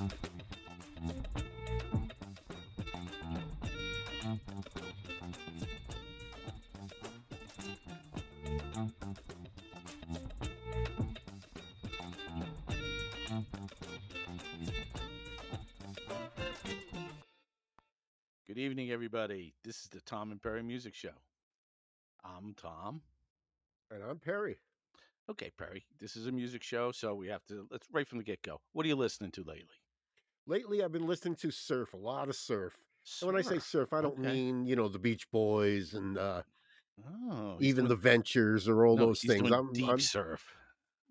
Good evening, everybody. This is the Tom and Perry Music Show. I'm Tom. And I'm Perry. Okay, Perry. This is a music show, so we have to let's right from the get go. What are you listening to lately? Lately, I've been listening to surf, a lot of surf. And when I say Surf. surf, I don't Okay. mean, you know, the Beach Boys and uh, Oh, even the Ventures or all no, those things. doing I'm, deep I'm- surf.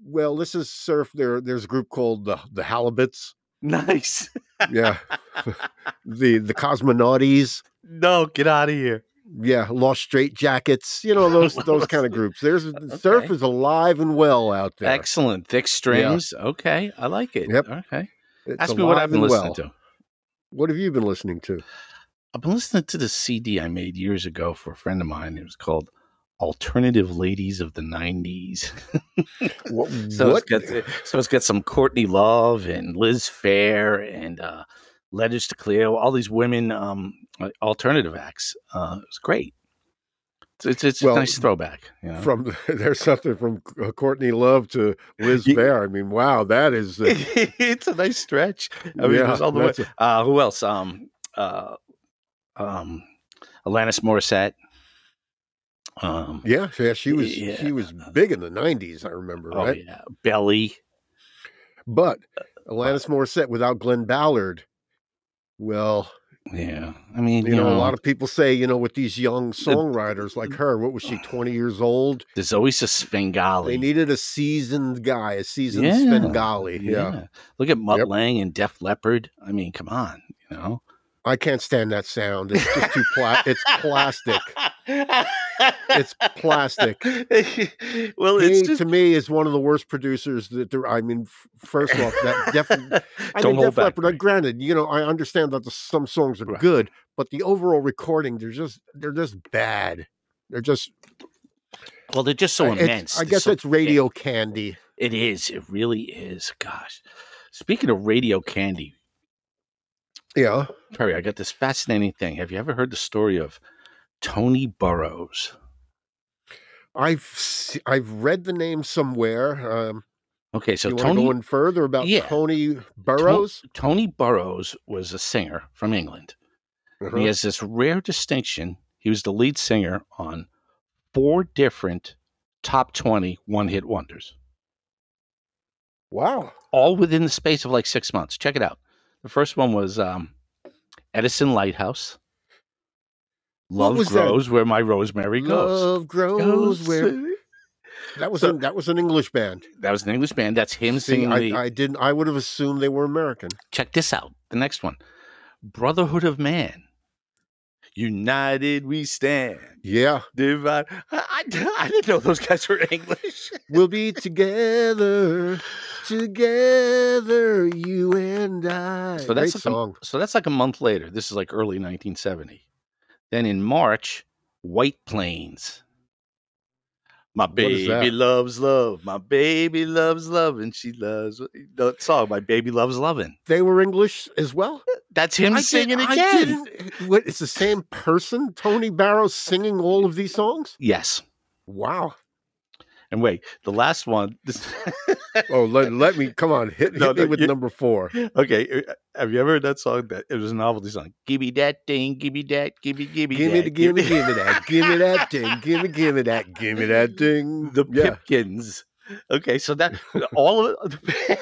well, this is surf. There, there's a group called the the Halibuts. Nice. Yeah, the the Cosmonauties. no, get out of here. Yeah, Los Straitjackets. You know those those kind of groups. There's surf is alive and well out there. Excellent. Thick strings. Okay, I like it. Yep. Okay. It's Ask me what I've been listening well. to. What have you been listening to? I've been listening to the CD I made years ago for a friend of mine. It was called Alternative Ladies of the 90s. What? So what? it's got so it's got some Courtney Love and Liz Phair and uh, Letters to Cleo, all these women um, uh, alternative acts. Uh, it was great. It's it's, Well, a nice throwback. You know? From there's something from uh, Courtney Love to Liz Phair. I mean, wow, that is. Uh, it's a nice stretch. I mean, Yeah, all the way. a- Uh, who else? Um, uh, um, Alanis Morissette. Um, yeah, yeah, she was Yeah. she was big in the '90s. I remember, oh right? yeah, Belly. But Alanis Morissette without Glen Ballard, well, Yeah, I mean, you know, a lot of people say, you know, with these young songwriters like her, what was she, 20 years old? there's always a Svengali. They needed a seasoned guy, a seasoned Yeah, Svengali. Yeah. Look at Mutt Yep. Lange and Def Leppard. I mean, come on, you know. I can't stand that sound. It's just too pla- it's plastic. It's plastic. well, he, it's just to me, is one of the worst producers that there. I mean, first off, that definitely. I Don't mean, hold Def back. Leppard. Granted, you know, I understand that the, some songs are Right. good, but the overall recording, they're just they're just bad. They're just well, they're just so I- immense. I guess so it's radio candy. It is. It really is. Gosh. Speaking of radio candy, Yeah. Perry, I got this fascinating thing. Have you ever heard the story of Tony Burrows? I've I've read the name somewhere. Um, Okay, so you to Tony go in further about Yeah. Tony Burrows? Tony Burrows was a singer from England. Uh-huh. He has this rare distinction. He was the lead singer on four different top 20 one hit wonders, Wow. all within the space of like six months. Check it out. The first one was um, Edison Lighthouse. Love was that? grows where my rosemary goes. Love grows Goes. where that was So- an, that was an English band. That was an English band. That's him See, singing the. I, I didn't. I would have assumed they were American. Check this out. The next one Brotherhood of Man. United we stand. Yeah, Divide. I, I, I didn't know those guys were English. we'll be together, together, you and I. So Great that's like song. A, so that's like a month later. This is like early 1970. Then in March, White Plains. My baby loves love. My baby loves love, and she loves that song. My baby loves loving. They were English as well. Uh, that's him I singing I again. Eh, what? It's the same person, Tony Burrows, singing all of these songs. Yes. Wow. And wait, the last one. This, Oh, let, let me come on. Hit, hit No, me no, with you- number four. okay, uh, have you ever heard that song? That it was a novelty song. Give me that thing. Give me that. Give me. Give me. Give me that, the, give me, give me that, give me that thing, give me, give me that, give me that thing. the yeah. Pipkins. Okay, so that all of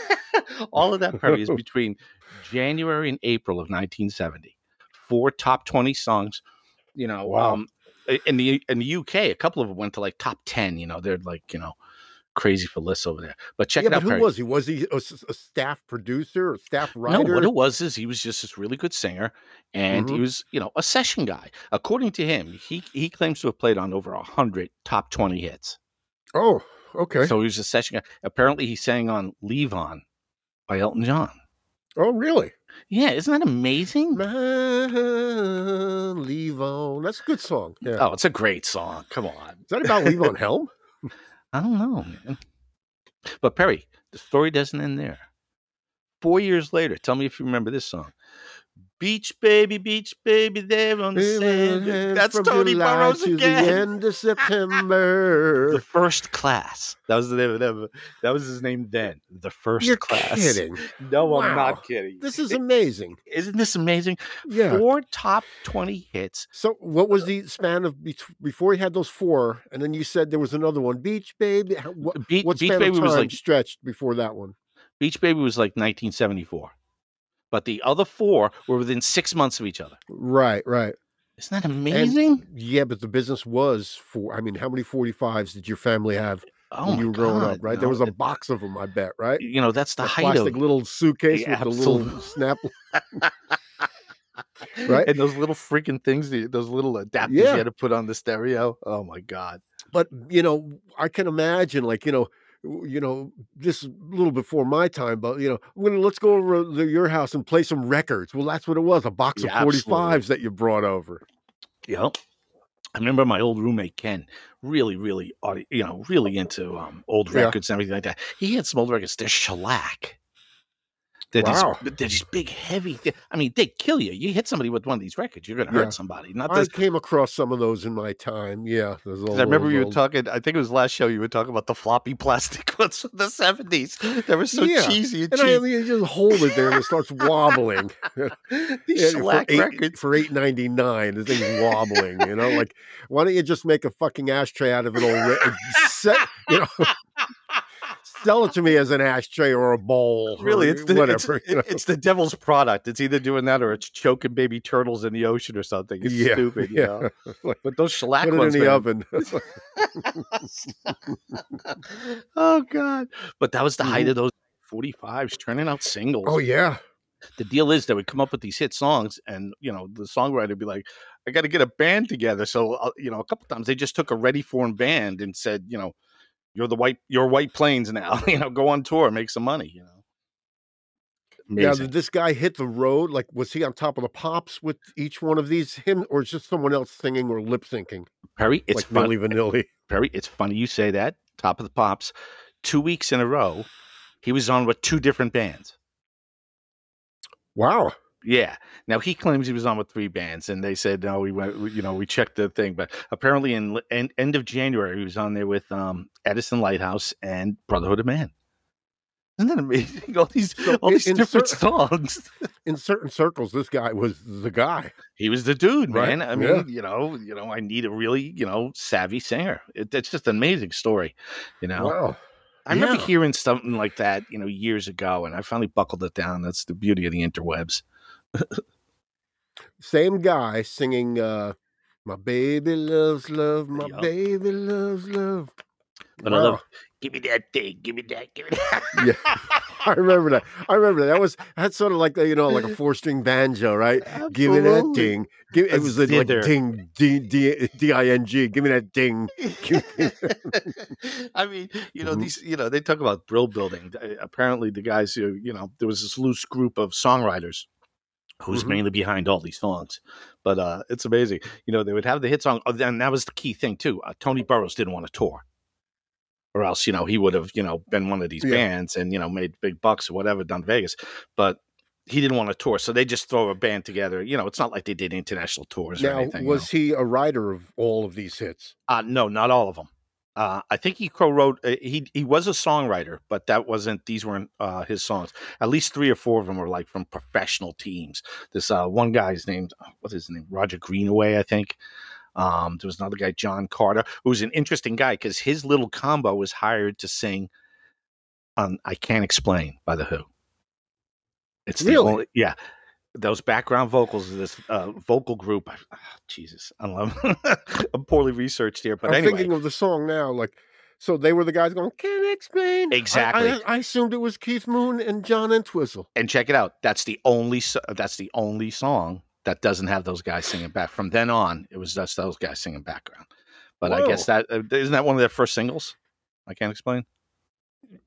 all of that Perry is between January and April of 1970. Four top 20 songs. You know, Wow. um, in the in the UK, a couple of them went to like top 10. You know, they're like you know crazy for lists over there. But check yeah, it out, who Perry. was he? Was he a staff producer or staff No, writer? what it was is he was just this really good singer, and he Mhm. was, you know, a session guy. According to him, he he claims to have played on over a hundred top twenty hits. oh, okay. So he was a session guy. Apparently, he sang on "Levon" by Elton John. Oh, really? Yeah, isn't that amazing? Man, Levon. That's a good song. Yeah. Oh, it's a great song. Come on. Is that about Levon Helm? I don't know, man. But Perry, the story doesn't end there. Four years later, tell me if you remember this song. Beach baby, beach baby, there on the sand. That's From Tony July Burrows to again. The end of September. The first class. That was the name of them. That was his name then. The 1st You're class. kidding. No, I'm not kidding. This is amazing. Isn't this amazing? Yeah. Four top 20 hits. So, what was uh, the span of before he had those four, and then you said there was another one, Beach Baby? What, Beach, what Beach span Baby of was like stretched before that one? Beach Baby was like 1974. But the other four were within six months of each other. Right, right. Isn't that amazing? Yeah, but the business was for. I mean, how many forty fives did your family have oh when you were growing God, up? Right, you there was a box of them. I bet. Right, You know, that's the a height plastic of little suitcase Yeah, with the little snap. right? And those little freaking things, those little adapters Yeah. you had to put on the stereo. Oh my God. But you know, I can imagine, like you know, you know, this is a little before my time, but you know, gonna let's go over to your house and play some records. Well, that's what it was—a box Yeah, of 45s absolutely. that you brought over. Yep. I remember my old roommate Ken, really, really, you know, really into um, old Yeah. records and everything like that. He had some old records. They're shellac. They're, Wow. these, they're these big, heavy. Thi- I mean, they kill you. You hit somebody with one of these records, you're going to hurt somebody. Not I came across some of those in my time. Yeah, old, I remember old, you were old- talking. I think it was last show. You were talking about the floppy plastic ones from the seventies. They were so Yeah, cheesy and And I cheap. mean, you just hold it there and it starts wobbling. These Yeah, for eight, records. for eight ninety nine. The thing's wobbling. You know, like why don't you just make a fucking ashtray out of it already? Set, you know, sell it to me as an ashtray or a bowl. Really, it's the, whatever. It's, you know? it's the devil's product. It's either doing that or it's choking baby turtles in the ocean or something. It's Yeah, stupid, you yeah. know. Like, But those shellac Put it in the oven. oh god! But that was the height Mhm. of those forty fives turning out singles. oh yeah, The deal is they would come up with these hit songs, and you know the songwriter would be like, "I got to get a band together." So uh, you know, a couple times they just took a ready formed band and said, "You know, you're the white, you're White Plains now. you know, go on tour, make some money." You know. Now, Amazing. did this guy hit the road? Like, was he on top of the pops with each one of these him, or is just someone else singing or lip syncing, Perry, it's like fun. Milli Vanilli? Perry, it's funny you say that. Top of the pops, two weeks in a row, he was on with two different bands. Wow. Yeah. Now he claims he was on with three bands, and they said no. We went, we- you know, we checked the thing, but apparently in li- end, end of January he was on there with um, Edison Lighthouse and Brotherhood of Man. Isn't that amazing? All these, So all these different cer- songs. In certain circles, this guy was the guy. He was the dude, Right, man. I mean, yeah. you know, you know, I need a really, you know, savvy singer. It, it's just an amazing story, you know. Wow. I remember hearing something like that, you know, years ago, and I finally buckled it down. That's the beauty of the interwebs. Same guy singing uh My baby loves love, my Yup. baby loves love. But I love, give me that thing, give me that, give me that. Yeah. I remember that. I remember that. That was that's sort of like you know, like a four string banjo, right? Give me that ding. Give it A was like zither. ding D D D I N G. Give me that ding. I mean, you know, Mhm. these, you know, they talk about brill building. Apparently, the guys who, you know, there was this loose group of songwriters who's Mhm. mainly behind all these songs. But uh it's amazing. You know, they would have the hit song, oh, and that was the key thing too. Uh, Tony Burrows didn't want to tour, or else, you know, he would have, you know, been one of these Yeah. bands and you know made big bucks or whatever done Vegas. But he didn't want to tour, so they just throw a band together. You know, it's not like they did international tours or Now, anything. you know. was he a writer of all of these hits? Uh, no, not all of them. Uh, I think he co-wrote. Uh, he he was a songwriter, but that wasn't. These weren't uh, his songs. At least three or four of them were like from professional teams. This uh, one guy's named what's his name? Roger Greenaway, I think. Um, there was another guy, John Carter, who was an interesting guy because his little combo was hired to sing on "I Can't Explain" by the Who. It's the Really? only, yeah. Those background vocals of this uh, vocal group. I, ah, Jesus, I love. I'm poorly researched here, but I'm anyway, thinking of the song now, like so they were the guys going, Can't explain. I- I- Exactly. I, assumed it was Keith Moon and John Entwistle. and check it out. That's the only. That's the only song that doesn't have those guys singing back. From then on, it was just those guys singing background. But I guess that uh, isn't that one of their first singles. I can't explain.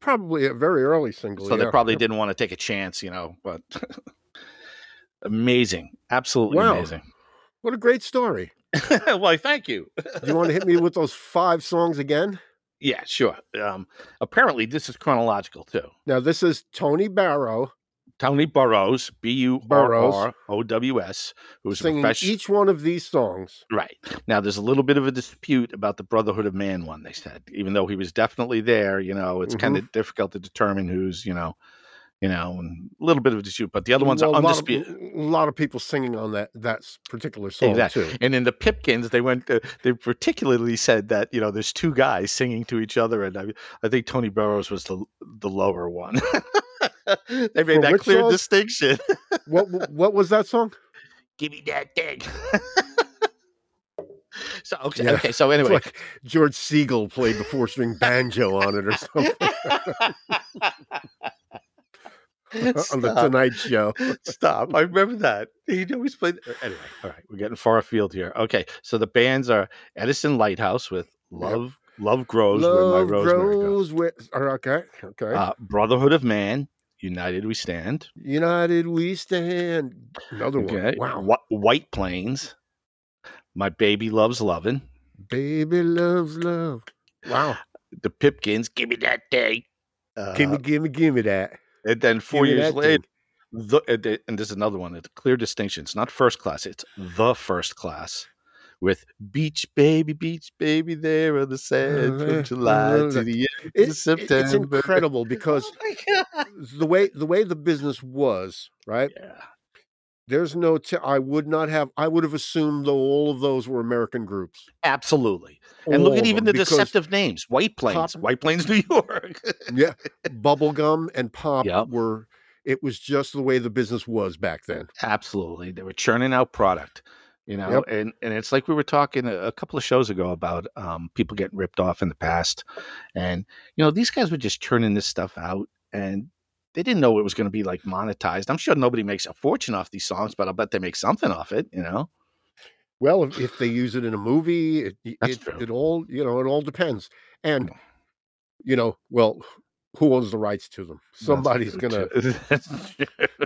Probably a very early single. So they probably didn't want to take a chance, you know. But amazing, absolutely Wow. amazing. What a great story. Why, thank you. Do you want to hit me with those five songs again? Yeah, sure. Um, apparently, this is chronological too. Now, this is Tony Barrow. Tony Burrows, B U R. R O W S, who was singing each one of these songs. Right. Now, there's a little bit of a dispute about the Brotherhood of Man one, they said. Even though he was definitely there, you know, it's kind Mm-hmm. of difficult to determine who's, you know, you know, and a little bit of a dispute. But the other ones Well, are undisputed. a lot of people singing on that that particular song Exactly. too. And in the Pipkins, they went. Uh, they particularly said that you know there's two guys singing to each other, and I, I think Tony Burrows was the the lower one. they made For that clear song? distinction. What what was that song? Give me that thing. so okay, Yeah. okay. So anyway, like George Segal played the four string banjo on it or something on the Tonight Show. Stop. I remember that. He always played. uh, Anyway, all right. We're getting far afield here. Okay. So the bands are Edison Lighthouse with Love Love Grows Where My Love Rosemary grows where. or, Okay, okay. Uh, Brotherhood of Man, United We Stand. United we stand. Another Okay. one. Wow. Wh- White Plains. My Baby Loves loving. Baby loves love. Wow. The Pipkins, Give Me That Thing. Uh, gimme, gimme, gimme that. And then four years later, the, and th- and there's another one. It's a clear distinction. It's not first class. It's the first class with Beach Baby, Beach Baby there on the sand Uh, from July uh, to the end It- of it- it's incredible because Oh the way the way the business was, right? Yeah. There's no. T- I would not have. I would have assumed though all of those were American groups. Absolutely. And look at even the deceptive names. White Plains. Pop- White Plains, New York. Yeah, bubblegum and pop Yep. were. It was just the way the business was back then. Absolutely. They were churning out product. You know, Yep. and, and it's like we were talking a, a couple of shows ago about um, people getting ripped off in the past. And, you know, these guys were just churning this stuff out and they didn't know it was going to be like monetized. I'm sure nobody makes a fortune off these songs, but I'll bet they make something off it, you know? Well, if, if they use it in a movie, it, it, it, all you know, it all depends. And mm. you know, well, who owns the rights to them? Somebody's gonna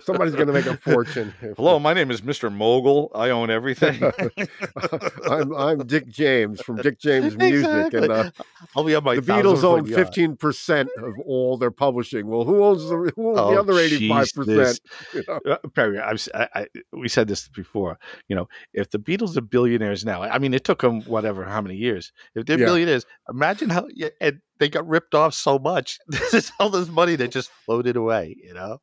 somebody's gonna make a fortune. Hello, my name is Mr. Mogul. I own everything. I'm I'm Dick James from Dick James Music, and uh, I'll be on my the Beatles own fifteen percent of all their publishing. Well, who owns the who owns Oh, the other eighty five percent? Uh, Perry, I, I- we said this before. You know, if the Beatles are billionaires now, I mean, it took them whatever, how many years? If they're Yeah. billionaires, imagine how yeah, and they got ripped off so much. This is all this money that just floated away. You know,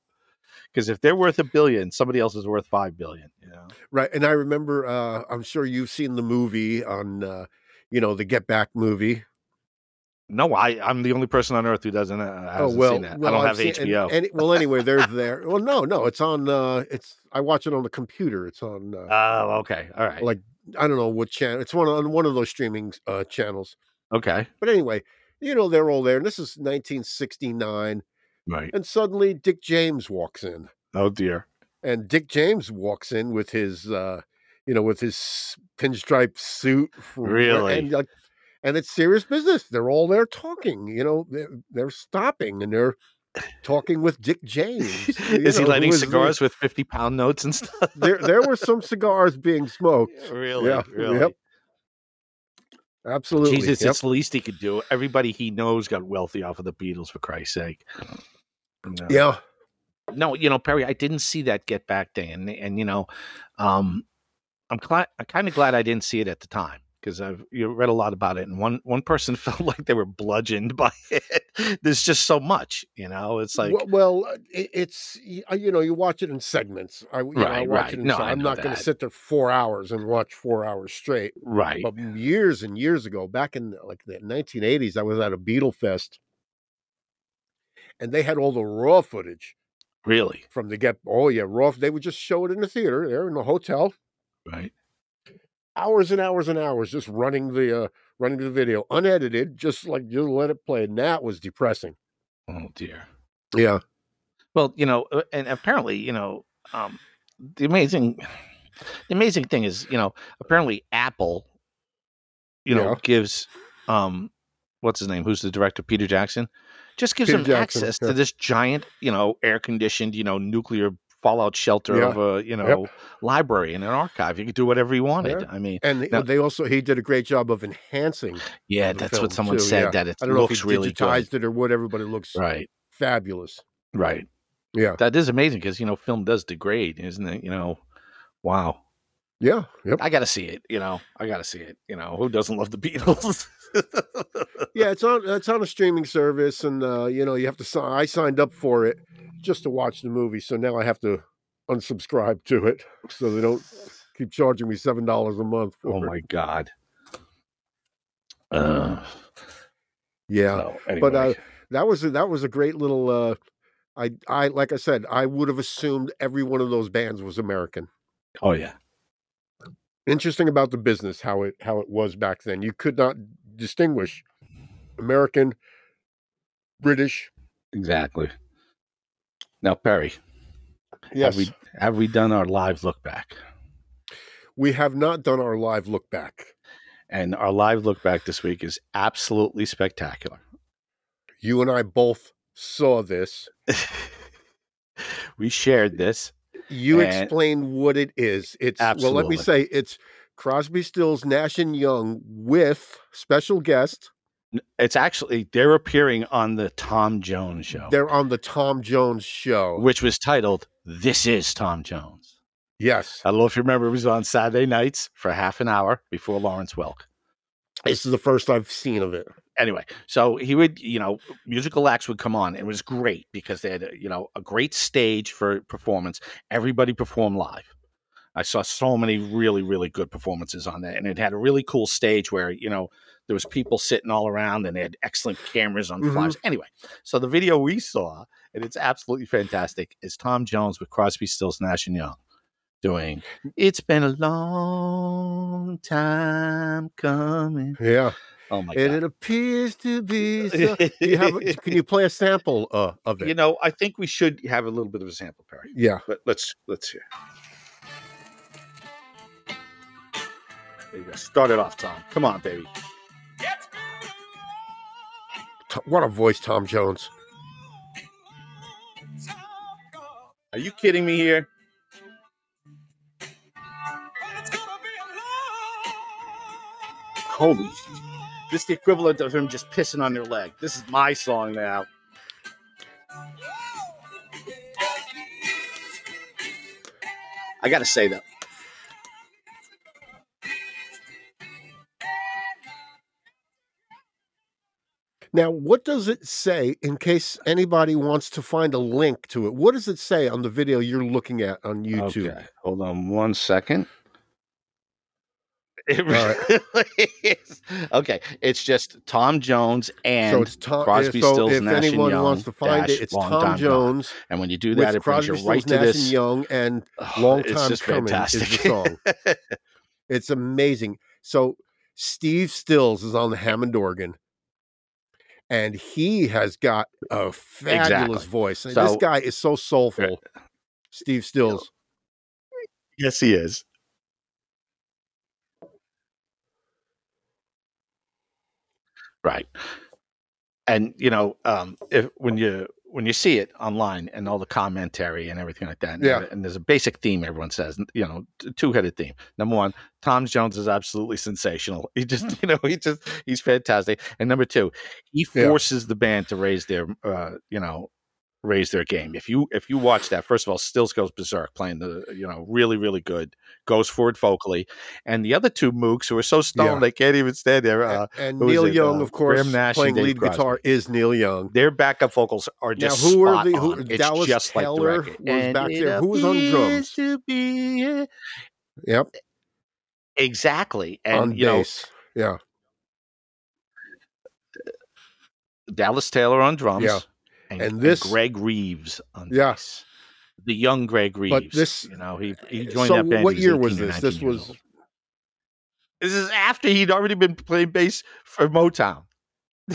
because if they're worth a billion, somebody else is worth five billion. You know, Right, and I remember. Uh, I'm sure you've seen the movie on, uh, you know, the Get Back movie. no, I I'm the only person on earth who doesn't. Uh, Oh well, seen that. well, I don't I've have seen- and- HBO. And, well, anyway, they're there. Well, no, no, it's on. uh It's I watch it on the computer. It's on. Uh, Oh, okay, all right, like I don't know what channel. It's one on one of those streaming uh channels. okay, But anyway, you know they're all there, and this is 1969, right. and suddenly Dick James walks in, Oh dear. and Dick James walks in with his, uh you know, with his pinstripe suit. from- Really? and and it's serious business. They're all there talking. You know, they're, they're stopping and they're talking with Dick James. is he know, who lighting is the- cigars with fifty pound notes and stuff? there, there were some cigars being smoked. really, Yeah, really. yep. Absolutely. Jesus, Yep. it's the least he could do. Everybody he knows got wealthy off of the Beatles, for Christ's sake. No. Yeah. No, you know, Perry, I didn't see that Get Back thing, and and you know, um, I'm glad. I'm kind of glad I didn't see it at the time because I've you read a lot about it, and one one person felt like they were bludgeoned by it. There's just so much, you know. It's like well, well, uh, it's uh, you know you watch it in segments. I, you know, I Right, watch right. it in No, se- I I'm know not going to sit there four hours and watch four hours straight. right, But years and years ago, back in like the 1980s, I was at a Beatle Fest, and they had all the raw footage really, from the get. Oh yeah, raw. They would just show it in the theater, there in the hotel, right. Hours and hours and hours, just running the uh, running the video, unedited, just like just let it play. And that was depressing. Oh dear. Yeah. Well, you know, uh, and apparently, you know, um, the amazing, the amazing thing is, you know, apparently Apple, you know, Yeah. gives, um, what's his name? Who's the director? Peter Jackson, just gives Peter him Jackson, access yeah. to this giant, you know, air conditioned, you know, nuclear fallout shelter Yeah. of a, you know, library and an archive. You could do whatever you wanted. Yeah. I mean, And they, Now- they also he did a great job of enhancing. yeah, that's what someone too, said yeah. that it I don't know if looks he really good. digitized it or whatever, but it looks Right, fabulous. right. Yeah. That is amazing because you know film does degrade, isn't it? You know, wow. Yeah. Yep. I got to see it. You know, I got to see it. You know, who doesn't love the Beatles? Yeah, it's on it's on a streaming service, and uh, you know you have to sign. I signed up for it just to watch the movie, so now I have to unsubscribe to it so they don't keep charging me seven dollars a month. For oh it. my god. Uh, Yeah, so, but uh, that was a, that was a great little. Uh, I I like I said, I would have assumed every one of those bands was American. oh yeah, Interesting about the business how it how it was back then. You could not distinguish American, British. exactly. Now Perry, Yes, have we have we done our live look back? we have not done our live look back. And our live look back this week is absolutely spectacular. You and I both saw this. we shared this. You explained what it is. It's well, let me say it's Crosby, Stills, Nash and Young with special guest. It's actually they're appearing on the Tom Jones show, They're on the Tom Jones show. which was titled "This Is Tom Jones." yes, I don't know if you remember; it was on Saturday nights for half an hour before Lawrence Welk. this is the first I've seen of it. Anyway, so he would, you know, musical acts would come on. It was great because they had, you know, a great stage for performance. Everybody performed live. I saw so many really, really good performances on that, and it had a really cool stage where you know there was people sitting all around, and they had excellent cameras on Mhm. flash. Anyway, so the video we saw, and it's absolutely fantastic, is Tom Jones with Crosby, Stills, Nash and Young doing "It's Been a Long Time Coming." Yeah, Oh my and god! it appears to be. So, you have? Can you play a sample uh, of it? You know, I think we should have a little bit of a sample, Perry. yeah, But let's let's hear. There you go. Start it off, Tom. Come on, baby. What a voice, Tom Jones. Are you kidding me here? Holy! This is the equivalent of him just pissing on their leg. This is my song now. I gotta say though, Now, what does it say in case anybody wants to find a link to it? What does it say on the video you're looking at on YouTube? Okay, hold on one second. It right. really is. Okay, it's just Tom Jones and so it's Tom. Eh, Crosby, so Stills, if Nash and anyone Young, wants to find dash, it, it's Tom time gone. Jones and when you do that, with it brings you right Stills, to Nash this. and Young, and Oh, Long it's Time just Coming fantastic. is the song. It's amazing. So Steve Stills is on the Hammond organ, and he has got a fabulous Exactly. voice. And So- this guy is so soulful. Steve Stills. yes, he is. Right, and you know, um, if when you when you see it online and all the commentary and everything like that, and, Yeah. and there's a basic theme everyone says, you know, two headed theme. Number one, Tom Jones is absolutely sensational. He just, you know, he just he's fantastic. And number two, he Yeah. forces the band to raise their, uh, you know, raise their game. If you if you watch that, first of all, Stills goes berserk playing the, you know, really really good, goes forward vocally, and the other two mooks who are so stoned Yeah. they can't even stand there. Uh, and who is Neil it? Young, Uh, of course, playing lead guitar is Neil Young. their backup vocals are Now, just who were spot the who, on. Dallas just like the Taylor was And back there? Who was on drums? be. Yep, Exactly, and on you know bass. Yeah, Dallas Taylor on drums. Yeah. And, And and this- Greg Reeves on Yeah. bass. The young Greg Reeves. But this- you know, he he joined so that band. what year was this? This was old. This is after he'd already been playing bass for Motown.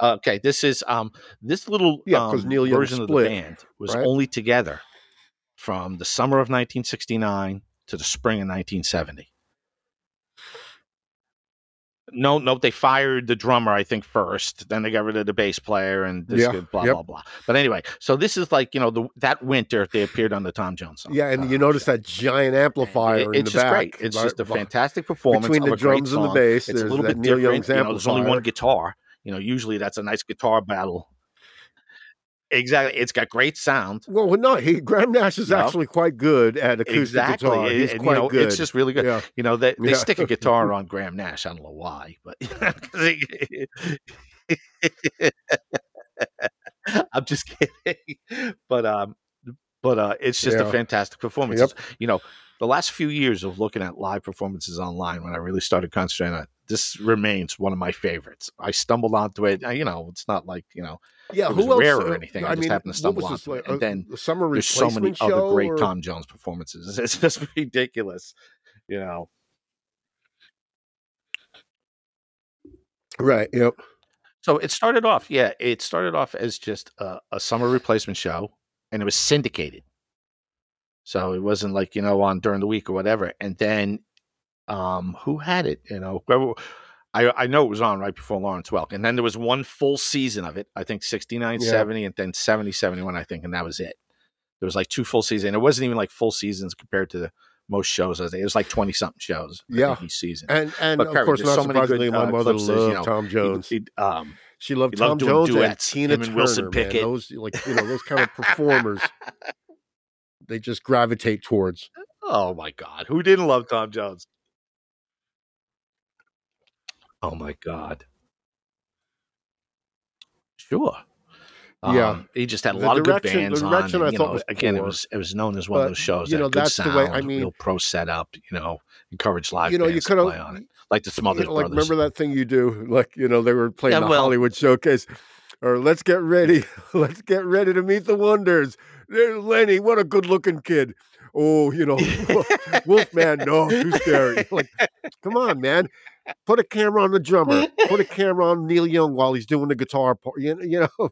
okay, this is um this little Yeah, um, Neil Young version of the split, band was right? only together from the summer of 1969 to the spring of 1970. No, no, they fired the drummer, I think, first. Then they got rid of the bass player and this Yeah, blah yep. blah blah. But anyway, so this is like you know the, that winter they appeared on the Tom Jones song. yeah, and you uh, notice that giant amplifier It- in it's the just back. great. It's right, just a fantastic performance between of the drums and the bass. It's a little bit Neil different. You know, there's only one guitar. You know, usually that's a nice guitar battle. Exactly. It's got great sound. Well, no, he Graham Nash is No. actually quite good at acoustic Exactly. guitar. and- He's and, quite you know, good. It's just really good. yeah. You know, they, they Yeah. stick a guitar on Graham Nash. I don't know why, but I'm just kidding. But um, but uh, it's just a fantastic performance. Yep. You know, the last few years of looking at live performances online, when I really started concentrating on it, this remains one of my favorites. I stumbled onto it. uh, You know, it's not like you know, Yeah, it who was else? rare or uh, anything. I I just mean, happened to stumble onto it. like? And then summer there's so many other great or- Tom Jones performances. It's just ridiculous. You know. Right. Yep. So it started off, yeah, it started off as just a, a summer replacement show, and it was syndicated. So it wasn't like you know on during the week or whatever. And then, um, who had it? You know, whoever- I I know it was on right before Lawrence Welk, and then there was one full season of it. I think 69, Yeah. 70, and then 70, 71, I think, and that was it. There was like two full seasons. It wasn't even like full seasons compared to the most shows. I think It was like twenty something shows. Yeah. each season. And and But of Perry, course, not so surprisingly, my uh, mother loved you know, Tom Jones. he- um, she loved he loved Tom doing Jones duets, and Tina and Wilson Turner, man. Pickett. Those like you know those kind of performers. they just gravitate towards. Oh my God. Who didn't love Tom Jones? Oh my God. Sure. Yeah. Um, he just had a The lot of good the bands on. direction and, I thought know, again, it was it was known as one of those shows you know, that's the way- I mean- real pro setup. You know, encourage live you know, you could to play on it, like the Smothers you know, like Brothers. remember that thing you do, like you know they were playing Yeah, the well- Hollywood showcase, or let's get ready, let's get ready to meet the wonders. There's Lenny, what a good-looking kid. Oh, you know, Wolfman, no, too scary. Like, come on, man, put a camera on the drummer, put a camera on Neil Young while he's doing the guitar part. You you know,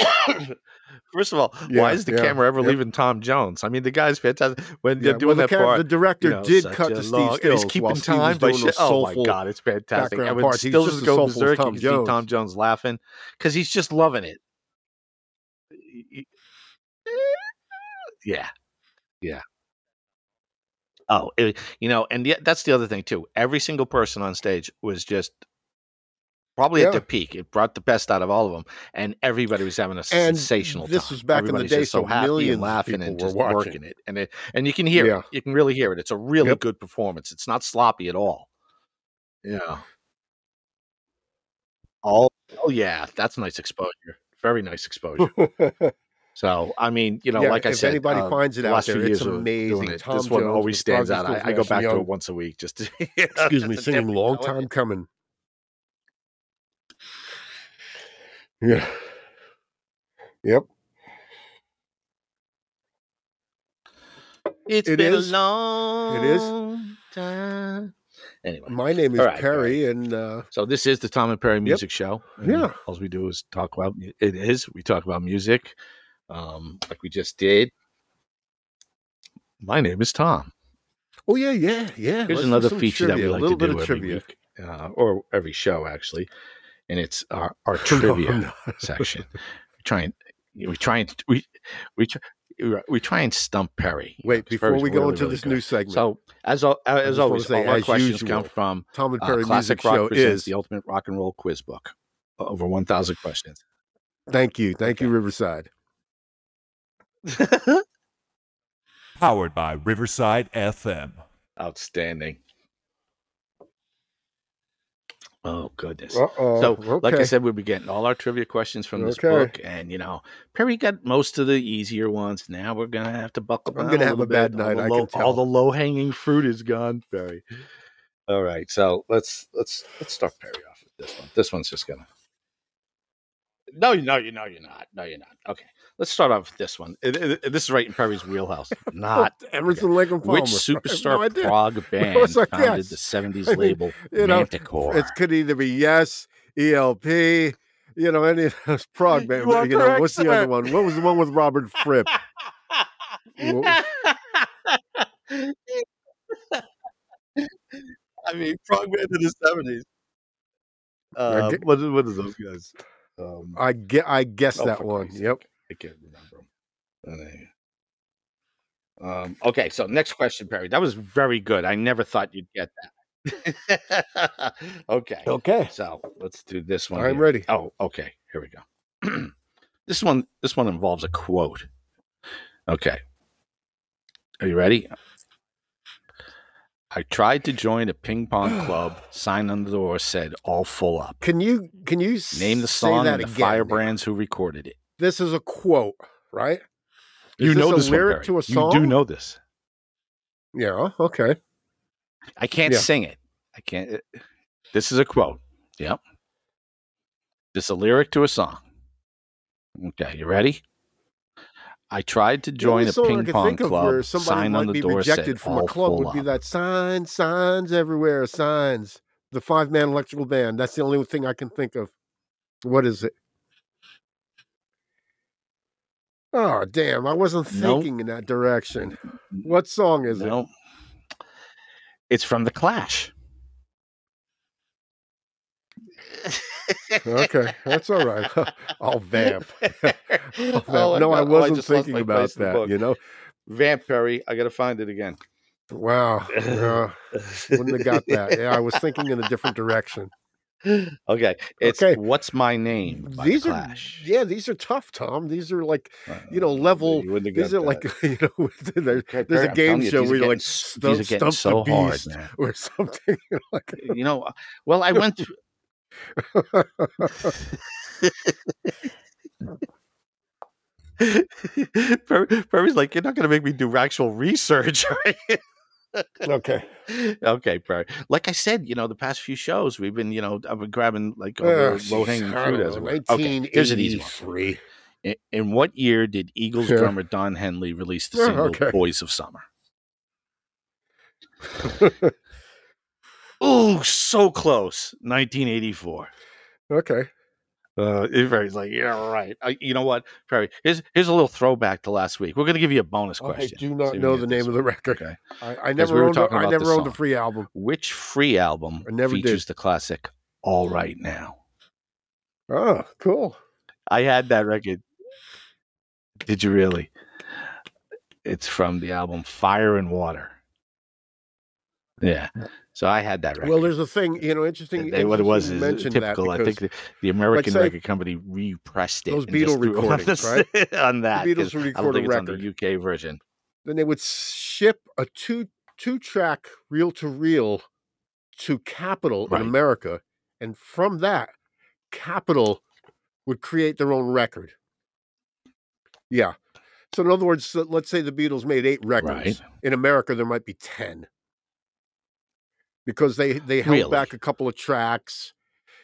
First of all, Yeah, why is the yeah, camera ever yep. leaving Tom Jones? I mean, the guy's fantastic when Yeah, they're well, doing the, that part. the director you know, did cut to Steve long- Stills He's keeping time by shit. Oh my god, it's fantastic! And when parts. Stills is as going berserk, Tom you can see Tom Jones laughing because he's just loving it. Yeah, yeah. Oh, it, you know, and yet that's the other thing too. Every single person on stage was just probably Yeah. at their peak. It brought the best out of all of them, and everybody was having a And sensational this time. was back in the day, so so happy and laughing and just working it, and it and you can hear Yeah. it. You can really hear it. It's a really Yep. good performance. It's not sloppy at all. Yeah. Oh, oh yeah, that's nice exposure. Very nice exposure. So I mean, you know, Yeah, like I if said, anybody uh, finds it the out few there, it's years amazing. it, Tom this one always stands out. I, I go back to it once a week. Just to, Excuse me, singing long time coming. Yeah. Yep. It's It been is. a long It is. time. Anyway, My name is right, Perry, and uh, so this is the Tom and Perry Music Show. Yeah. all we do is talk about it. Is we talk about music, um, like we just did. My name is Tom. oh yeah, yeah, yeah. Here's let's another feature that we like a little to bit do of every trivia. week, uh, or every show actually, and it's our, our trivia no. section. We try and we try and we we try, we try and stump Perry. you know, before Perry's we go really, into really this good. new segment, So as al- as always, say, all our as questions usual, come from Tom and uh, Perry Classic Music Rock Show presents is. the Ultimate Rock and Roll Quiz Book. Over one thousand questions. Thank you, thank Okay. you, Riverside. Powered by Riverside FM. Outstanding. Oh goodness. Uh-oh. So, like I said, we'll be getting all our trivia questions from this Okay. book, and you know, Perry got most of the easier ones. Now we're gonna have to buckle I'm gonna have a bad. Night, I low- can tell. All the low hanging fruit is gone, Perry. All right, so let's let's let's start Perry off with this one. This one's just gonna. No, you know, you know, you're not. No, you're not. Okay, let's start off with this one. It- it- this is right in Perry's wheelhouse. Not Emerson Lake and Palmer. which superstar no prog band like, founded yes. the '70s I mean, label you know, Manticore? It could either be Yes, ELP, you know, any of those prog You band. You know, what's the other one? What was the one with Robert Fripp? I mean, prog band in the seventies. Uh, get- what, what is those guys? Um, I get. I guess oh, that one. Yep. I can't remember Um, okay, so next question, Perry. That was very good. I never thought you'd get that. okay. Okay. So let's do this one. I'm here. ready. Oh, okay. Here we go. this one. This one involves a quote. Okay. Are you ready? I tried to join a ping pong club. Sign on the door said "all full up." Can you can you Name the song and the again? firebrands who recorded it. This is a quote, right? Is you this know a this one, lyric Barry. to a song. You do know this. Yeah. Okay. I can't Yeah. sing it. I can't. it- this is a quote. Yep. This is a lyric to a song. Okay, you ready? I tried to join a ping pong think of where club. Sign on the be door rejected said from "all a club full would be that signs, signs everywhere, signs. The five man electrical band. That's the only thing I can think of. What is it? Oh damn! I wasn't Nope. thinking in that direction. What song is it? It's from the Clash. Okay, that's all right. I'll vamp. I'll vamp. Oh, no, oh, I wasn't just lost thinking about place in the that. You know? Vamp Perry. I got to find it again. Wow. Wouldn't have got that. Yeah, I was thinking in a different direction. Okay, it's Okay. "What's My Name" these the are yeah, these are tough, Tom. These are like Uh, you know, level- you these are got like you know, there's a game you, show where you're like stump, these are getting stump so the hard, beast man. or something. like You know, well, I went through. Perry, Perry's like, you're not going to make me do actual research, right? Okay. okay, Perry. Like I said, you know, the past few shows we've been, you know, I've been grabbing like Oh, low hanging fruit as it were. Okay, here's an easy one. In, in what year did Eagles Yeah. drummer Don Henley release the single okay. "Boys of Summer"? Oh, so close. 1984. okay. Uh, Perry's like, yeah, right. Uh, you know what, Perry? Here's here's a little throwback to last week. We're going to give you a bonus question. I do not know the name of the record. Okay. I, I never we owned. A, I the never owned a song. free album. Which free album I never did. features the classic "All Right Now"? Oh, cool. I had that record. Did you really? It's from the album Fire and Water. Yeah. So I had that record. Well, there's a thing, you know, interesting. They- what it was is uh, mentioned typical. I think the, the American say, record company repressed it. those and just Beatle threw it on recordings, the- right? On that. Beatles 'cause would I record don't a think it's on the UK version. then they would ship a two two track reel to reel to Capitol Right. in America, and from that, Capitol would create their own record. Yeah. So in other words, let's say the Beatles made eight records. Right. In America, there might be ten because they they held Really? back a couple of tracks,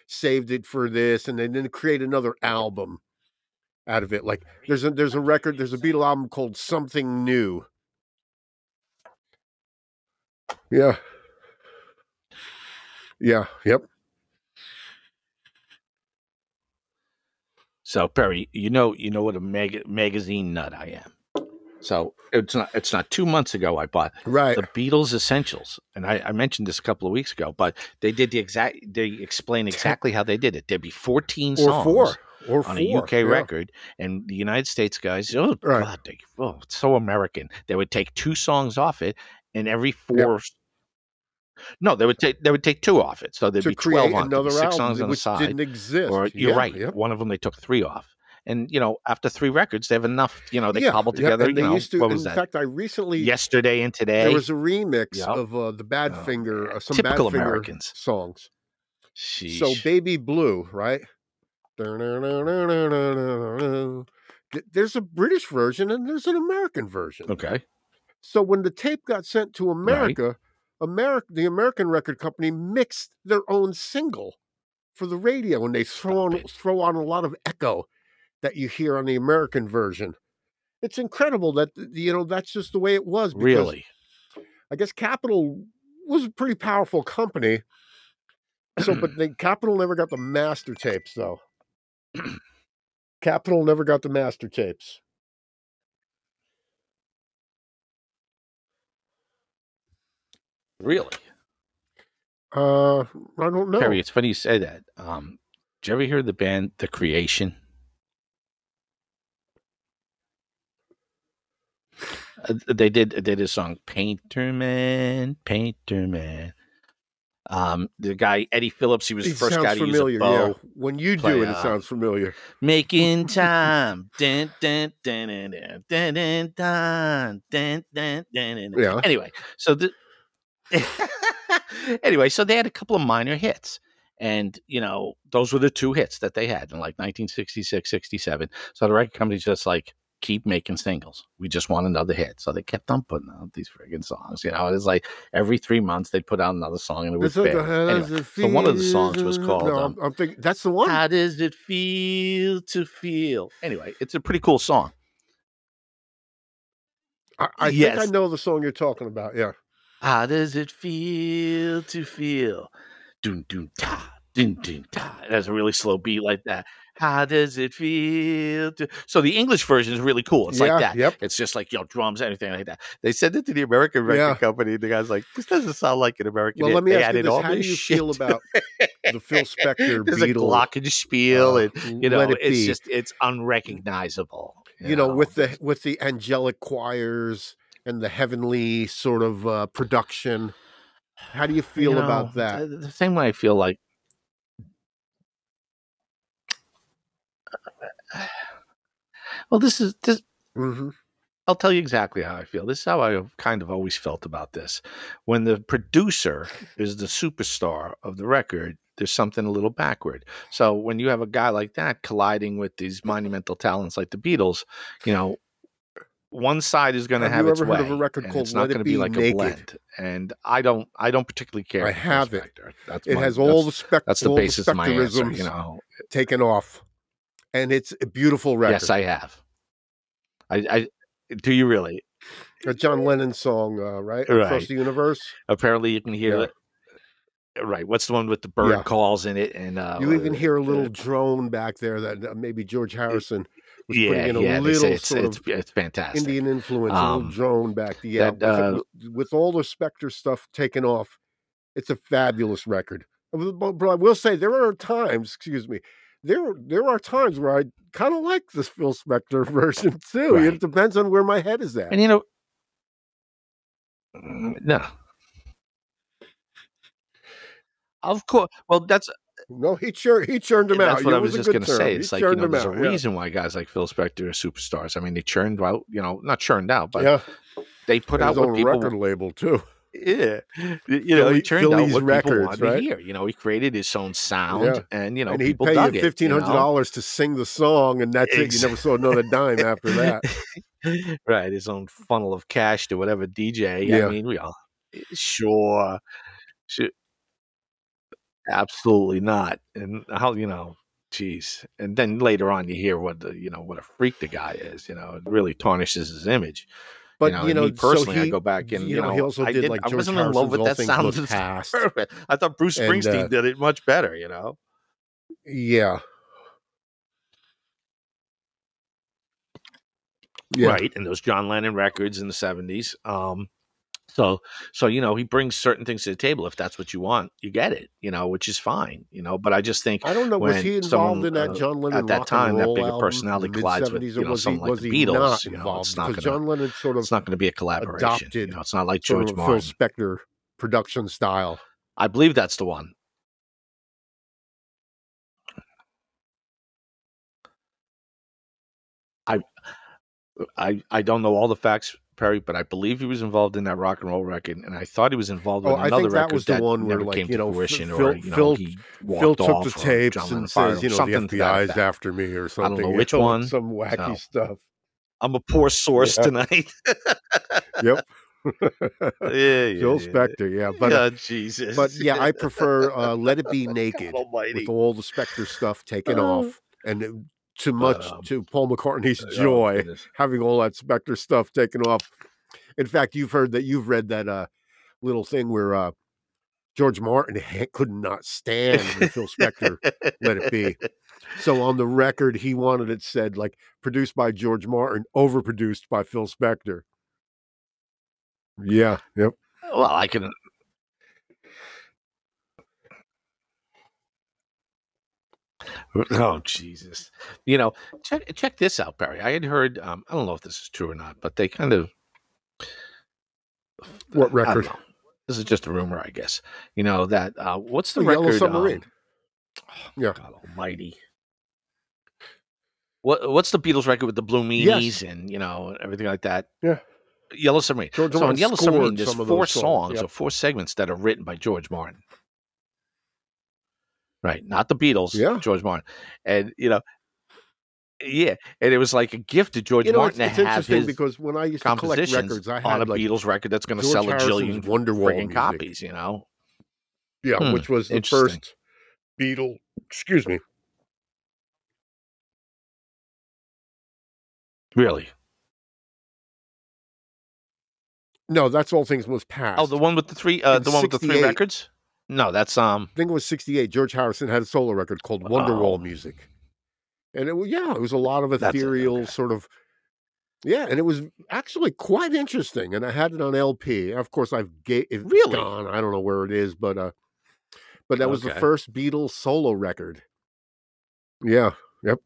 saved it for this, and then then create another album out of it. Like there's a there's a record, there's a Beatle album called Something New. Yeah. Yeah. Yep. So Perry, you know, you know what a mag- magazine nut I am. So it's not it's not two months ago I bought Right. the Beatles Essentials, and I, I mentioned this a couple of weeks ago. But they did the exact. They explain exactly how they did it. There'd be fourteen or songs four. Or on four. a UK yeah. record, and the United States guys, oh Right. god, they, oh, it's so American. They would take two songs off it, and every four. No, they would take they would take two off it, so there'd To be twelve on. Another six album, songs on the side. didn't exist. Or you're Yeah, right. Yep. One of them they took three off, and you know after three records they have enough. You know they Yeah, cobbled yep, together. and you they know used to. what was in that? fact, I recently Yesterday and today. there was a remix Yep. of uh, the Badfinger, Oh, Finger, uh, some Typical Badfinger Americans. songs. Sheesh. So Baby Blue, right? There's a British version and there's an American version. okay. So when the tape got sent to America, America, the American record company mixed their own single for the radio, and they throw Stop on it. throw on a lot of echo that you hear on the American version. It's incredible that you know that's just the way it was. Because Really? I guess Capitol was a pretty powerful company. So, but the Capitol never got the master tapes, though. Capitol never got the master tapes. Really? Uh, I don't know. Perry, it's funny you say that. Um, did you ever hear the band The Creation? They did they did a song Painter Man, Painter Man. Um, the guy Eddie Phillips, he was the first guy to familiar. use a bow. Yeah, when you play, do it, it uh, sounds familiar. Making time. dun, dun, dun, dun, dun, dun, dun, dun, dun, dun, dun, dun. Yeah. Anyway, so the anyway, so they had a couple of minor hits. And, you know, those were the two hits that they had in like 1966, 67. So the record company's just like, keep making singles. We just want another hit. So they kept on putting out these friggin' songs. You know, it's like every three months they'd put out another song and it was It's like, fair. how does Anyway, so one of the songs was called, No, um, I'm, thinking that's the one. How does it feel to feel? Anyway, it's a pretty cool song. I, I think I know the song you're talking about. Yeah. How does it feel to feel? Doom dun ta, dun dun ta. It has a really slow beat like that. How does it feel to? So the English version is really cool. It's yeah, like that. Yep. It's just like you know drums, anything like that. They sent it to the American record Yeah. company. The guy's like, "This doesn't sound like an American." Well, hit." let me They ask you this: How do you feel about the Phil Spector There's Beatles? a glockenspiel, uh, and you know, It it's Be? just it's unrecognizable. you know, with the with the angelic choirs and the heavenly sort of uh, production. How do you feel You about that? The same way I feel like. Well, this is this. hmm I'll tell you exactly how I feel. This is how I kind of always felt about this. When the producer is the superstar of the record, there's something a little backward. So when you have a guy like that colliding with these monumental talents like the Beatles, you know, one side is going to Have have, its ever heard way, of a record called it's not going to be Be like Naked? a blend. And I don't, I don't particularly care. I have it. That's It my- has all the spec. That's the basis of my answer. You know, taken off, and it's a beautiful record. yes, I have. I, I do you really? a John Lennon song, uh, right? Right. Across the universe. Apparently, you can hear Yeah. it. Right. What's the one with the bird Yeah. calls in it? And uh, You even hear a little drone back there that uh, maybe George Harrison was yeah, putting in a yeah. Little it's sort it's, of it's fantastic. Indian influence, a Um, little drone back. Yeah, that, with, uh, with- with all the Spector stuff taken off, it's a fabulous record. But I will say there are times, excuse me, there there are times where I kind of like this Phil Spector version too. Right. It depends on where my head is at. and you know, Mm, no. Of course. Well, that's no, he chur- he churned him out. that's what It I was, a just going to say. He It's like you know, there's out, a yeah. reason why guys like Phil Spector are superstars. I mean, they churned out, you know, not churned out, but yeah, they put and out his what people record label too. Yeah, you know, he turned out what records, people wanted right? to hear. You know, he created his own sound, Yeah. and you know, and he'd people pay dug you fifteen hundred know? dollars to sing the song, and that's it. You never saw another dime after that. right, his own funnel of cash to whatever DJ. Yeah. I mean, we all eh, sure, sure, absolutely not. And how you know, Jeez. and then later on you hear what the you know what a freak the guy is. You know, it really tarnishes his image. But you know, you know, personally, so I go back and you, know, he also I did didn't- like I George wasn't in love with that sound. Look It's Past. perfect. I thought Bruce And, Springsteen uh, did it much better. You know. Yeah, yeah. right and those john lennon records in the 70s um so so you know he brings certain things to the table if that's what you want you get it you know which is fine you know but i just think I don't know. Was he involved someone, in that uh, John Lennon at that time, and that bigger personality collides with, you know, was he something like was the Beatles, not you know, it's not gonna- John Lennon sort of it's not going to be a collaboration adopted you know it's not like sort george of a Phil martin Spector production style. i believe that's the one I, I I don't know all the facts, Perry, but I believe he was involved in that rock and roll record, and I thought he was involved Oh, with I another think that record was the one where, never like, came you to know, fruition, Phil- or you know, Phil- he Phil took the tapes and says, you know, the something to that FBI's after me or something. I don't know you which one, Some wacky so. stuff. I'm a poor source Yeah. tonight. Yep. yeah, yeah, Phil yeah. Spector, yeah. But yeah, Jesus. but yeah, I prefer uh, Let It Be Naked with all the Spector stuff taken Oh. off, and to much um, to Paul McCartney's Oh, joy, having all that Spector stuff taken off. In fact, you've heard that you've read that uh, little thing where uh, George Martin could not stand when Phil Spector let it be. So on the record, he wanted it said like produced by George Martin, overproduced by Phil Spector. Yeah. Yep. Well, I can. Oh Jesus! You know, check check this out, Barry. I had heard. Um, I don't know if this is true or not, but they kind of What record? This is just a rumor, I guess. You know that uh, what's the The Yellow? Submarine. um, oh, Yeah. God Almighty. What what's the Beatles record with the blue meanies and you know everything like that? Yeah. Yellow Submarine. George so in Martin Yellow Submarine, there's four songs, songs yep. or four segments that are written by George Martin. Right, not the Beatles. Yeah. George Martin, and you know, yeah, and it was like a gift to George You know, it's, Martin it's to have interesting his because when I used to collect records, I on had a like Beatles record that's going to sell a Harrison's jillion Wonderwall copies. You know, yeah, Hmm, which was the first Beatle. Excuse me. really. No, that's all things was past. Oh, the one with the three, uh, the one with the three records. No, that's um. I think it was '68. George Harrison had a solo record called Wonderwall Oh. Music, and it was yeah, it was a lot of ethereal okay. sort of. Yeah, and it was actually quite interesting, and I had it on LP. Of course, I've ga- it's Really? gone. I don't know where it is, but uh, but that was the first Beatles solo record. Yeah. Yep.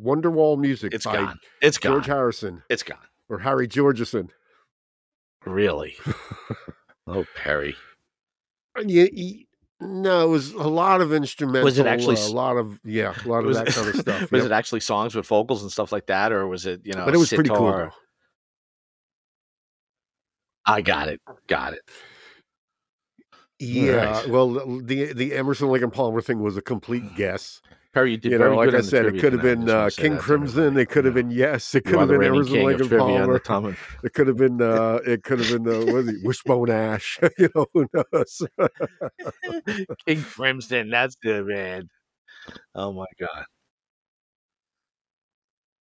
Wonderwall Music It's by gone. It's gone. George Harrison it's gone. or Harry Georgeson. Really. oh, Perry. Yeah, y- no, it was a lot of instrumental. Was it actually uh, a lot of yeah, a lot of that it- kind of stuff. was yep. it actually songs with vocals and stuff like that, or was it you know? but it was pretty cool. though. I got it. Got it. Yeah, Right. well, the the Emerson Lake and Palmer thing was a complete guess. Perry, you did you know, like good I said, it could have been uh, King Crimson. It could have been yes. It could have been Lake and Palmer. It could have been. Uh, it could have been. Uh, what is it? Wishbone Ash. you know who knows? King Crimson. That's the man. Oh my god.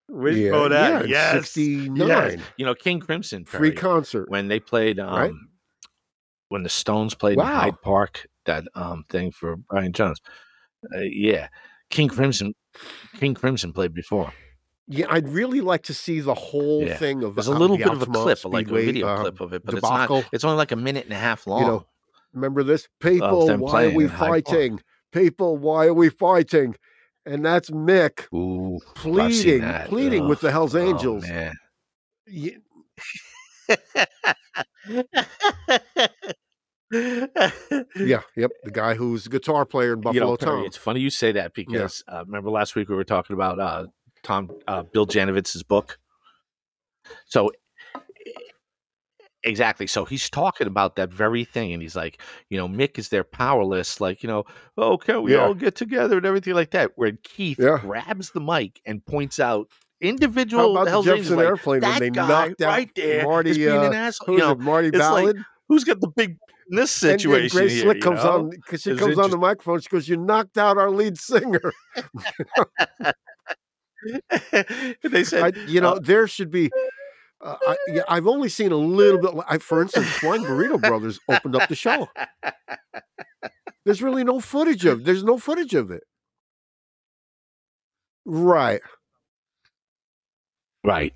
Wishbone yeah, Ash, in yes. sixty nine. Yes. You know, King Crimson. Free concert. when they played um Right? when the Stones played in Hyde Park, that um thing for Brian Jones. Uh, yeah. King Crimson King Crimson played before. Yeah, I'd really like to see the whole Yeah. thing of There's a little bit of a clip, like a video uh, clip of it, but debacle. it's not it's only like a minute and a half long. You know, Remember this? People, why are we in Hyde Park. fighting? People, why are we fighting? And that's Mick Ooh, pleading, pleading with the Hells Oh, Angels. man. Ye- yeah, yep. The guy who's a guitar player in you Buffalo know, Perry, Tom. it's funny you say that because uh, remember last week we were talking about uh, Tom uh, Bill Janovitz's book. So exactly, so he's talking about that very thing, and he's like, you know, Mick is there powerless, like you know, oh, can we Yeah. all get together and everything like that. Where Keith Yeah. grabs the mic and points out individual How about the Jefferson like, Airplane when they knocked out right there Marty, is being uh, an asshole. Who You know, it? Marty it's like, Balin? who's got the big in this And- and, Grace here? Slick you comes know? on because she It's comes on the microphone. She goes, "You knocked out our lead singer." they said, I, you know, uh, there should be. Uh, I, yeah, I've only seen a little bit. I, for instance, Flying Burrito Brothers opened up the show. There's really no footage of. There's no footage of it. Right. right.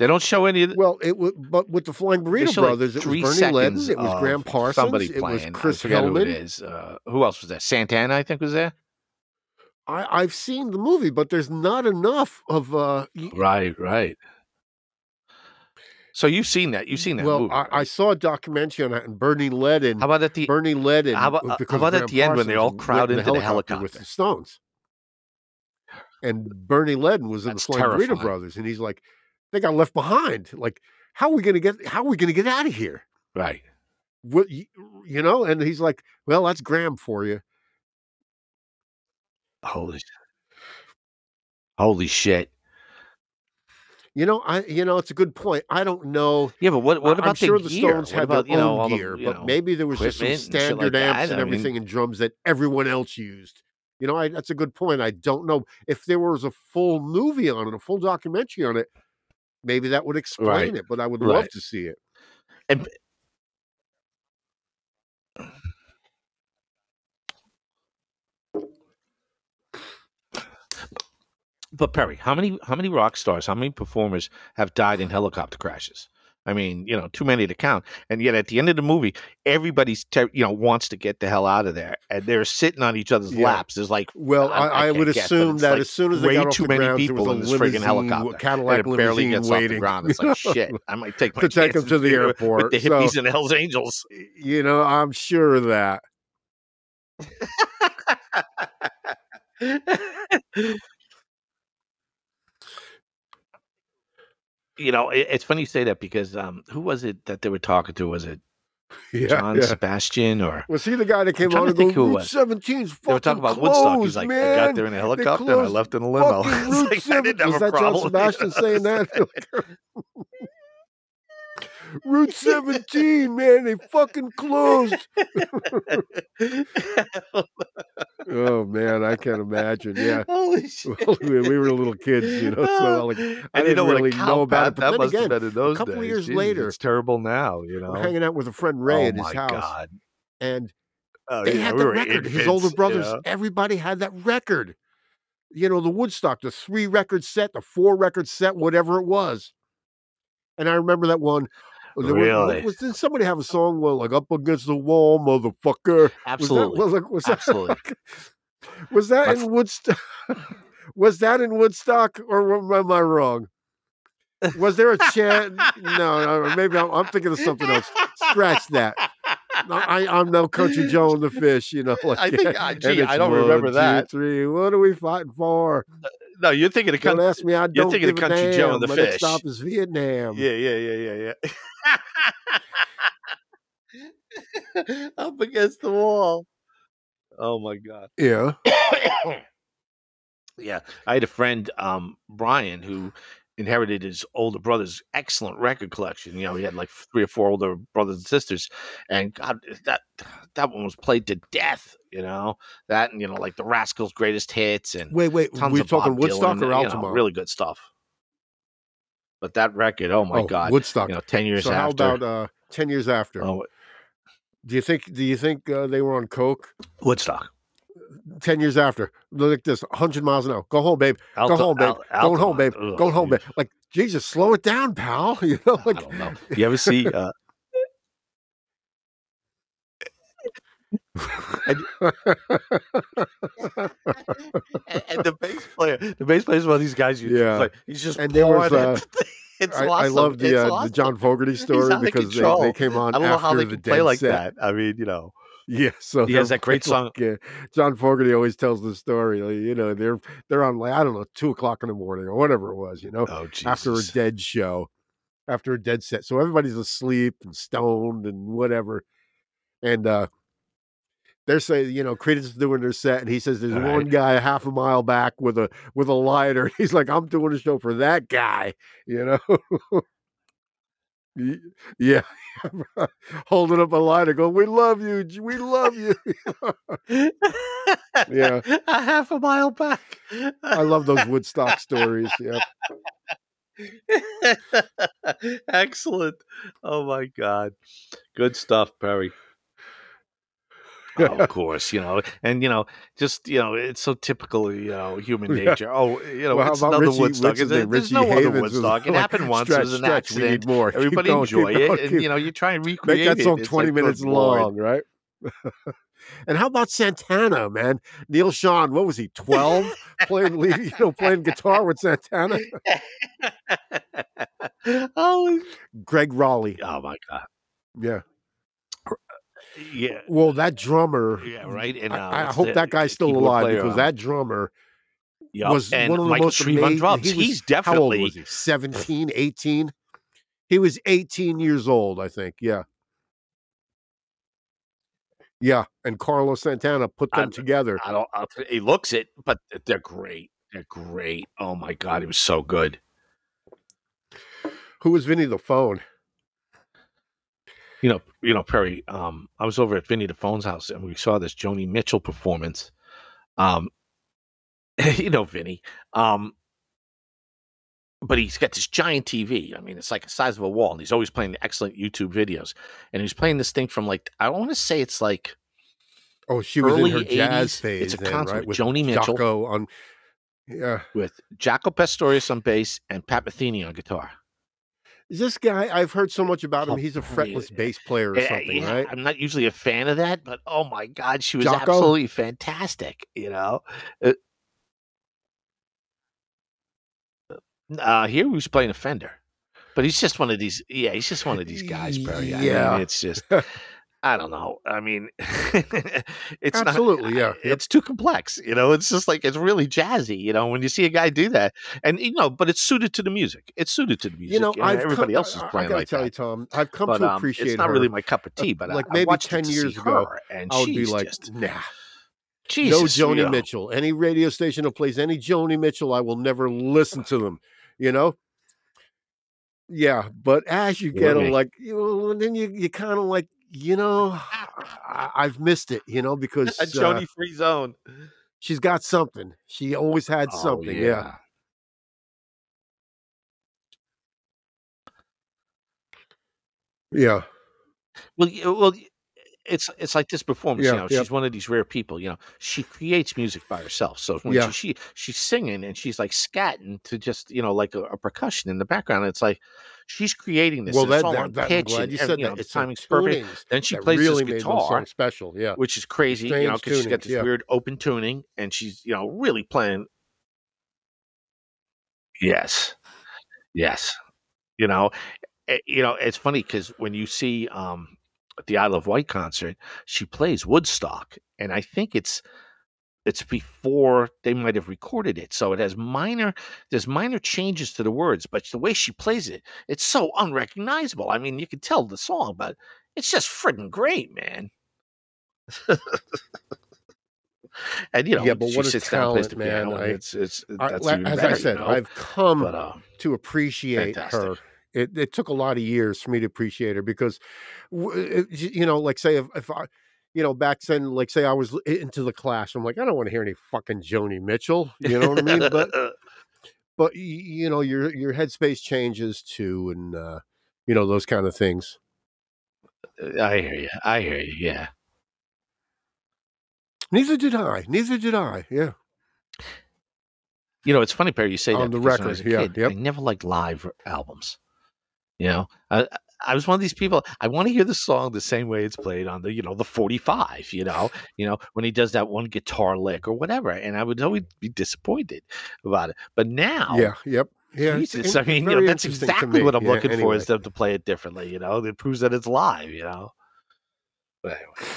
They don't show any of the, Well, it was, but with the Flying Burrito show, like, Brothers, it was Bernie Leadon, it was Gram Parsons, somebody it was. Chris I forget who it Hillman. is. Uh, who else was there? Santana, I think, was there. I, I've seen the movie, but there's not enough of. uh Right, right. So you've seen that. You've seen that Well, movie. I, I right? saw a documentary on that, and Bernie Leadon. How about at the Bernie Leadon. how about- uh, uh, how about at the end when they all crowd into the with helicopter? the Stones? And Bernie Leadon was in That's the Flying Burrito. Brothers, and he's like, "They got left behind. Like, how are we gonna get? How are we gonna get out of here? right? What you, you know?" And he's like, "Well, that's Graham for you." Holy, holy shit! You know, I you know it's a good point. I don't know. Yeah, but what what about I'm sure the, gear? Stones had about, their you know, own the, gear, you but know, maybe there was just some equipment and like standard amps and I mean- everything and drums that everyone else used. You know, I, that's a good point. I don't know if there was a full movie on it, a full documentary on it. Maybe that would explain Right. it, but I would love to see it. And but Perry, how many how many rock stars, how many performers have died in helicopter crashes? I mean, you know, too many to count. And yet, at the end of the movie, everybody's ter- you know wants to get the hell out of there, and they're sitting on each other's Yeah. laps. There's like, Well, I, I, can't would assume that like as soon as they way got off too the many ground, people there in was this a friggin' limousine, helicopter, Cadillac and it barely gets waiting. off the ground. It's like shit. I might take my To take 'em chances to the here with airport, the so- hippies and Hell's Angels. You know, I'm sure of that. you know, it, it's funny you say that because um, who was it that they were talking to? Was it Yeah, John yeah. Sebastian or Was he the guy that came on to think go, who Route was. they were talking about closed, Woodstock? He's like, man. I got there in a helicopter and I left in a limo. Like, I didn't have Was a that John. Sebastian saying that? Route 17, man, they fucking closed. Oh man, I can't imagine. Yeah. Holy shit. We we were little kids, you know, so ah. like I and didn't know really a know about it. But that must again, have been in those couple days. years Jesus, later, it's terrible now. You know, we're hanging out with a friend Ray oh at his my house, god, and oh, they yeah, had we the record. His older brothers, know? everybody had that record. You know, the Woodstock, the three record set, the four record set, whatever it was. And I remember that one. There Really? Was, did somebody have a song well, like "Up Against the Wall, Motherfucker"? Absolutely, Was that, was, that, absolutely. was that My in Woodstock? was that in Woodstock, or am I wrong? Was there a chant? no, no, maybe I'm, I'm thinking of something else. Scratch that. No, I, I'm no Country Joe and the Fish, you know. Like, I think, uh, gee, I don't one, remember two, that. Three. What are we fighting for? No, you're thinking of Don't ask me. I don't thinking of give a damn. Joe and the My next stop is Vietnam. Yeah, yeah, yeah, yeah, yeah. Up against the wall. Oh my god. Yeah. yeah, I had a friend, um, Brian, who inherited his older brother's excellent record collection. You know, he had like three or four older brothers and sisters, and God, that that one was played to death. You know that, and you know, like the Rascals' greatest hits, and Wait, wait. We're talking Bob Woodstock Dylan, or you know, Altamont? really good stuff. But that record, oh my oh, God, Woodstock. you know, ten years so after. how about uh, ten years after? oh, Do you think? Do you think uh, they were on coke? Woodstock? Ten years after, look at this, hundred miles an hour. Go home, babe. Go home, babe. Al- Going home, babe. Altamont. Going home, babe. Like Jesus, slow it down, pal. You know, like I don't know. You ever see? Uh, and, and the bass player, the bass player is one of these guys you Yeah. play. He's just And there was, pouring uh. It's I, I love the It's uh, the. John Fogerty story because they, they came on I don't know after how they the can dead play like set. that. I mean, you know, Yeah, so He has that great like, song- uh, John Fogerty always tells the story. like, you know, they're they're on like I don't know two o'clock in the morning or whatever it was. You know, oh Jesus. after a dead show, after a dead set. So everybody's asleep and stoned and whatever. And uh they're saying, you know, Creedence is doing their set, and he says there's All one right. guy a half a mile back with a with a lighter. He's like, I'm doing a show for that guy, you know. Yeah, holding up a lighter, going, "We love you, we love you." Yeah. a half a mile back. I love those Woodstock stories. Yeah, Excellent. Oh my God. Good stuff, Perry. Oh, of course, you know, and you know, just you know, it's so typical, you know, human Yeah. nature. Oh, you know, Well, how it's about another Richie- Woodstock. his There's, Richie no other Havens was Woodstock. It like, happened once. stretch, it was an stretch, We accident. need more. Everybody going, enjoy it, going, and you know, you try and recreate make that it. song It's twenty like, minutes long, right? and how about Santana, man? Neal Schon, what was he? Twelve, playing lead, you know, playing guitar with Santana. oh, Gregg Rolie, oh my God. yeah. Yeah. Well, that drummer. Yeah, right. And uh, I, I hope the that guy's still alive player, because uh, that drummer Yup, was and one of the Michael most amazing. drums. he was- He's How old definitely was he? 17, 18? He was 18 years old, I think. Yeah. Yeah. And Carlos Santana put them I'm- together. I don't. I'll, he looks it, but they're great. They're great. Oh my god, he was so good. Who was Vinny the Phone? You know, you know, Perry. Um, I was over at Vinny the Phone's house, and we saw this Joni Mitchell performance. Um, you know, Vinny. Um, but he's got this giant TV. I mean, it's like the size of a wall, and he's always playing excellent YouTube videos. And he's playing this thing from like I don't want to say it's like Oh, she was in her Early jazz 80s. phase. It's a then, concert right? with Joni Mitchell. Jaco on. Yeah. with Jaco Pastorius on bass and Pat Metheny on guitar. This guy, I've heard so much about him. Oh, He's a fretless bass player or Eh, something, yeah, right? I'm not usually a fan of that, but oh my god, she was Jaco? absolutely fantastic. You know, Uh, uh, here he was playing a Fender, but he's just one of these. Yeah, he's just one of these guys, Barry. I mean, Yeah. it's just. I don't know. I mean, it's Absolutely, not, yeah, yep. It's too complex, you know. It's just like it's really jazzy, you know. When you see a guy do that, and you know, but it's suited to the music. It's suited to the music. You know, and I've everybody come, else is I- I, playing gotta like tell that you, Tom, I've come but to um, appreciate it's not her. really my cup of tea. But I- like I, maybe watched it 10 to years ago, and I would be like, just, nah, Jesus, no Joni you know. Mitchell. Any radio station that plays any Joni Mitchell, I will never listen to them. You know. Yeah, but as you You get them, like you know, then you you kind of like you know, I, I've missed it. You know because a uh, Joni free zone. she's got something. She always had Oh, something. yeah. yeah. Well, well, it's it's like this performance. Yeah, you know, yep. she's one of these rare people. You know, she creates music by herself. So when Yeah. she, she she's singing and she's like scatting to just you know like a, a percussion in the background. It's like she's creating this. Well, and it's that, all that, on that I'm pitch glad and, you and, said you know, that. the It's the timing's perfect. Then she plays really this made those guitar, songs special. Yeah. which is crazy. You know, because she's got this yeah. weird open tuning, and she's you know really playing. Yes, yes. You know, eh, you know it's funny because when you see um the Isle of Wight concert, she plays Woodstock, and I think it's it's before they might have recorded it, so it has minor there's minor changes to the words, but the way she plays it, it's so unrecognizable. I mean, you can tell the song, but it's just friggin' great, man. and you know, Yeah, but she what a sits down and plays talent, man. I- it's it's I, as I said, you know? I've come but uh, to appreciate fantastic. her. It, it took a lot of years for me to appreciate her because, w- it- y- you know, like say if, if I, you know, back then, like say I was into the class, I'm like, I don't want to hear any fucking Joni Mitchell. You know what I mean? But but you know, your your headspace changes too, and uh, you know those kind of things. I hear you. I hear you. Yeah. Neither did I. Neither did I. Yeah. You know, it's funny, Perry. You say On that the because I record, yeah, kid, yep. I never liked live albums. You know, I, I was one of these people. I want to hear the song the same way it's played on the, you know, the forty-five. You know, you know when he does that one guitar lick or whatever, and I would always be disappointed about it. But now, Yeah. Yep. Yeah. Jesus, I mean, you know, that's exactly what I'm Yeah, looking for is them to play it differently. You know, it proves that it's live. You know. But anyway.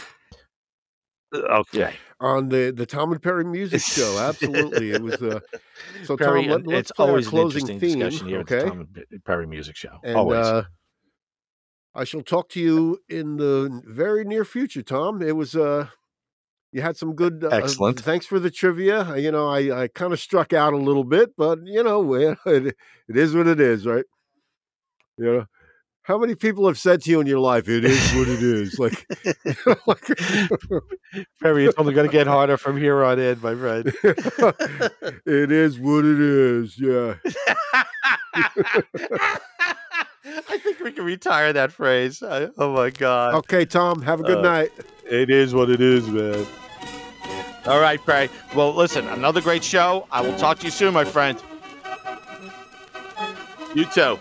Okay. on the the Tom and Perry music show. Absolutely, it was. Uh, so Perry, Tom, let, let's it's always an closing interesting theme, discussion here at the okay? Tom and Perry Music Show. And always. uh, I shall talk to you in the very near future, Tom. It was uh, you had some good. Uh, Excellent. Thanks for the trivia. You know, I I kind of struck out a little bit, but you know, it, it is what it is, right? You know. How many people have said to you in your life, "It is what it is"? Like, like Perry, it's only going to get harder from here on in, my friend. it is what it is. Yeah. I think we can retire that phrase. I, oh my God. Okay, Tom. Have a good Uh, night. It is what it is, man. All right, Perry. Well, listen, another great show. I will talk to you soon, my friend. You too.